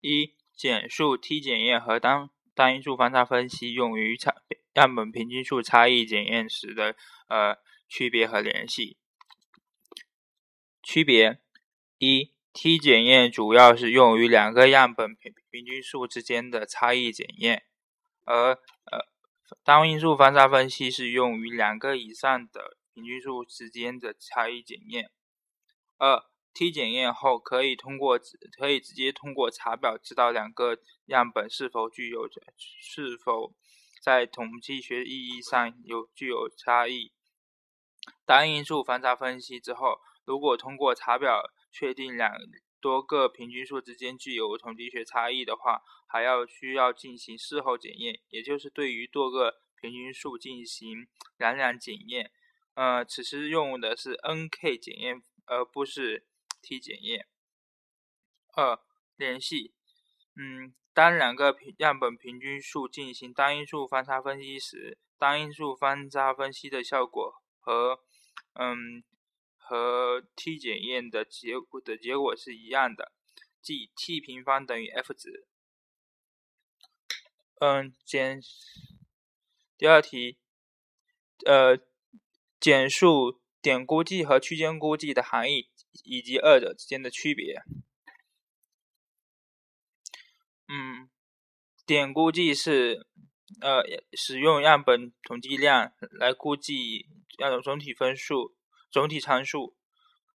一、简数 t 检验和单单因数方差分析用于差样本平均数差异检验时的呃区别和联系。区别一、t 检验主要是用于两个样本平平均数之间的差异检验，而呃单因数方差分析是用于两个以上的平均数之间的差异检验。二、t 检验后可以通过可以直接通过查表知道两个样本是否具有是否在统计学意义上有具有差异。单因数方差分析之后，如果通过查表确定两多个平均数之间具有统计学差异的话，还要需要进行事后检验，也就是对于多个平均数进行两两检验。呃，此时用的是 NK 检验，而不是。T 检验。二、联系。嗯，当两个平样本平均数进行单因数方差分析时，单因数方差分析的效果和嗯和 t 检验的结果的结果是一样的，即 t 平方等于 f 值。嗯，简第二题，呃，简述点估计和区间估计的含义。以及二者之间的区别。嗯，点估计是呃使用样本统计量来估计样总体分数、总体参数。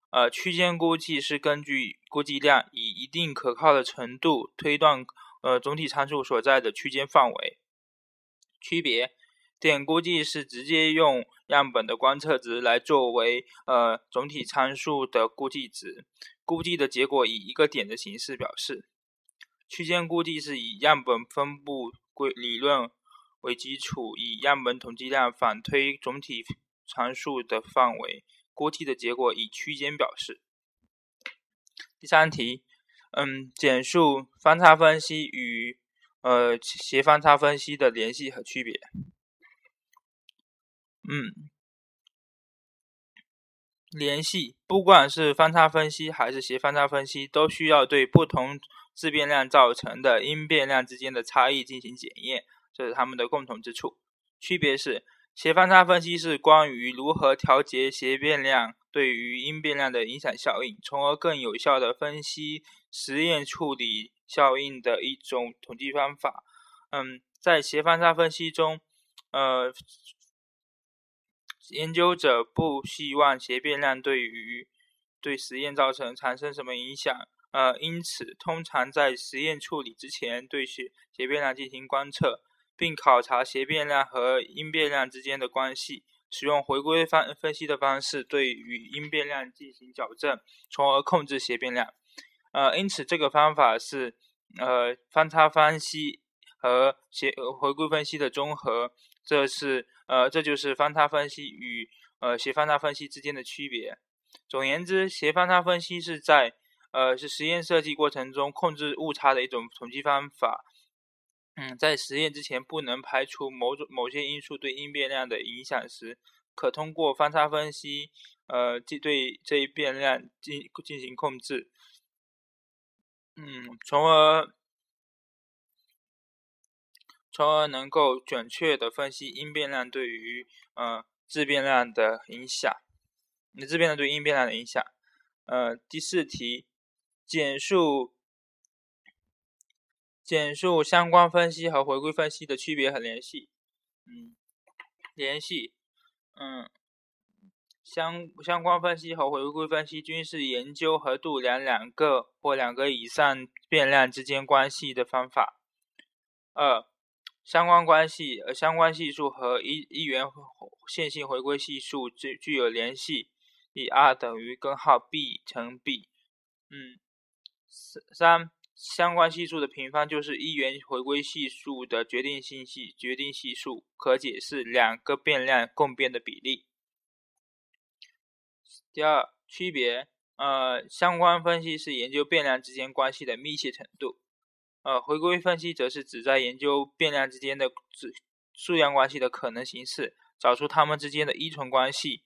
呃，区间估计是根据估计量以一定可靠的程度推断呃总体参数所在的区间范围。区别。点估计是直接用样本的观测值来作为呃总体参数的估计值，估计的结果以一个点的形式表示。区间估计是以样本分布规理论为基础，以样本统计量反推总体参数的范围，估计的结果以区间表示。第三题，嗯，简述方差分析与呃斜方差分析的联系和区别。嗯，联系不管是方差分析还是斜方差分析，都需要对不同自变量造成的因变量之间的差异进行检验，这是它们的共同之处。区别是，斜方差分析是关于如何调节斜变量对于因变量的影响效应，从而更有效的分析实验处理效应的一种统计方法。嗯，在斜方差分析中，呃。研究者不希望斜变量对于对实验造成产生什么影响，呃，因此通常在实验处理之前对斜斜变量进行观测，并考察斜变量和因变量之间的关系，使用回归方分析的方式对于因变量进行矫正，从而控制斜变量。呃，因此这个方法是呃方差分析和斜回归分析的综合。这是呃，这就是方差分析与呃斜方差分析之间的区别。总言之，斜方差分析是在呃是实验设计过程中控制误差的一种统计方法。嗯，在实验之前不能排除某种某些因素对因变量的影响时，可通过方差分析呃即对这一变量进进行控制。嗯，从而。从而能够准确的分析因变量对于呃自变量的影响，你自变量对因变量的影响。呃，第四题，简述简述相关分析和回归分析的区别和联系。嗯，联系，嗯，相相关分析和回归分析均是研究和度量两个或两个以上变量之间关系的方法。二相关关系，呃，相关系数和一一元线性回归系数具具有联系，以 r 等于根号 b 乘 b。嗯，三相关系数的平方就是一元回归系数的决定性系决定系数，可解释两个变量共变的比例。第二，区别，呃，相关分析是研究变量之间关系的密切程度。呃，回归分析则是指在研究变量之间的数数量关系的可能形式，找出它们之间的依存关系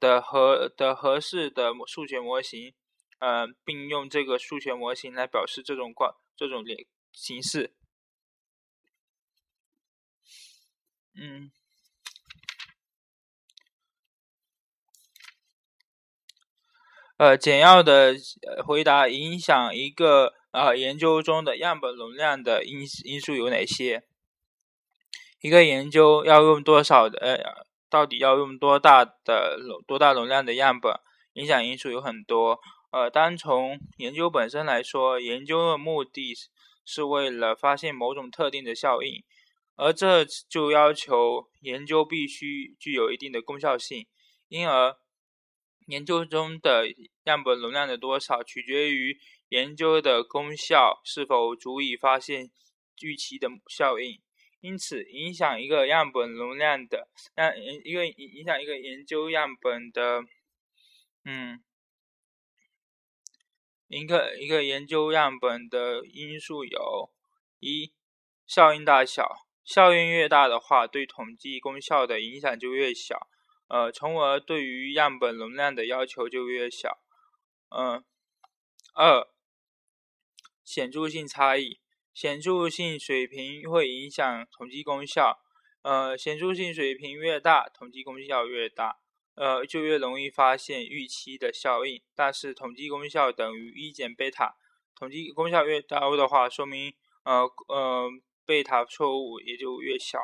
的合的合适的数学模型，呃，并用这个数学模型来表示这种关这种联形式。嗯，呃，简要的回答影响一个呃研究中的样本容量的因因素有哪些？一个研究要用多少的？呃，到底要用多大的多大容量的样本？影响因素有很多。呃，单从研究本身来说，研究的目的是为了发现某种特定的效应。而这就要求研究必须具有一定的功效性，因而研究中的样本容量的多少取决于研究的功效是否足以发现预期的效应。因此，影响一个样本容量的，让一个影响一个研究样本的，嗯，一个一个研究样本的因素有：一、效应大小。效应越大的话，对统计功效的影响就越小，呃，从而对于样本容量的要求就越小。嗯，二，显著性差异，显著性水平会影响统计功效，呃，显著性水平越大，统计功效越大，呃，就越容易发现预期的效应。但是统计功效等于一减贝塔，统计功效越高的话，说明呃呃。贝塔错误也就越小。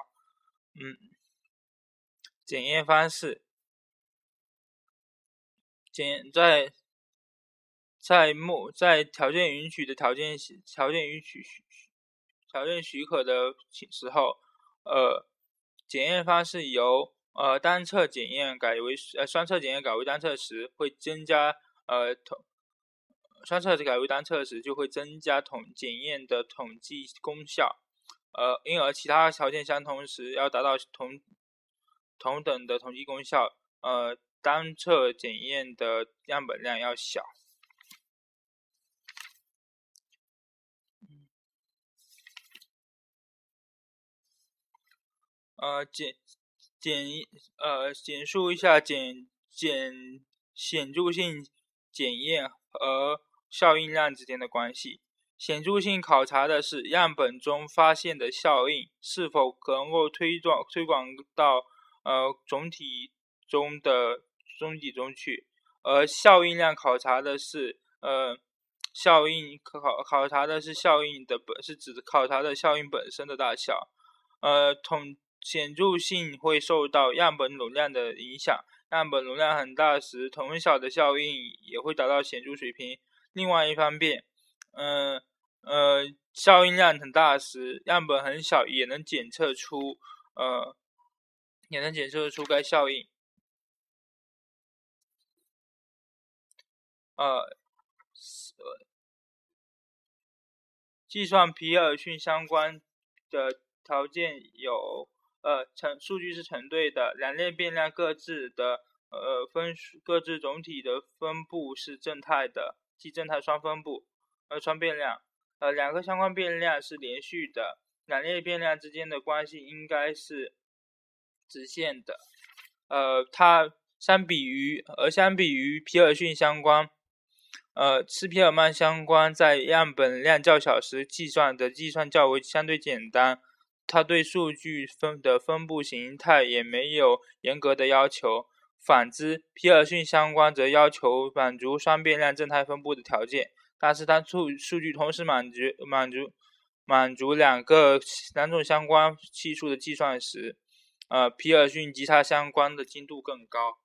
嗯，检验方式，检在在目在条件允许的条件条件允许许条件许可的时候，呃，检验方式由呃单侧检验改为呃双侧检验改为单侧时，会增加呃统双侧改为单侧时就会增加统检验的统计功效。呃，因而其他条件相同时，要达到同同等的统计功效，呃，单侧检验的样本量要小。呃，简简呃简述一下简简显著性检验和效应量之间的关系。显著性考察的是样本中发现的效应是否能够推广推广到呃总体中的总体中去，而效应量考察的是呃效应考考察的是效应的本是指考察的效应本身的大小，呃统显著性会受到样本容量的影响，样本容量很大时，同小的效应也会达到显著水平。另外一方面，嗯。呃，效应量很大时，样本很小也能检测出，呃，也能检测出该效应。呃，计算皮尔逊相关的条件有，呃，成数据是成对的，两列变量各自的，呃，分各自总体的分布是正态的，即正态双分布，呃，双变量。呃，两个相关变量是连续的，两列变量之间的关系应该是直线的。呃，它相比于，而相比于皮尔逊相关，呃，斯皮尔曼相关在样本量较小时计算的计算较为相对简单，它对数据分的分布形态也没有严格的要求。反之，皮尔逊相关则要求满足双变量正态分布的条件。但是当数数据同时满足满足满足两个两种相关系数的计算时，呃，皮尔逊及它相关的精度更高。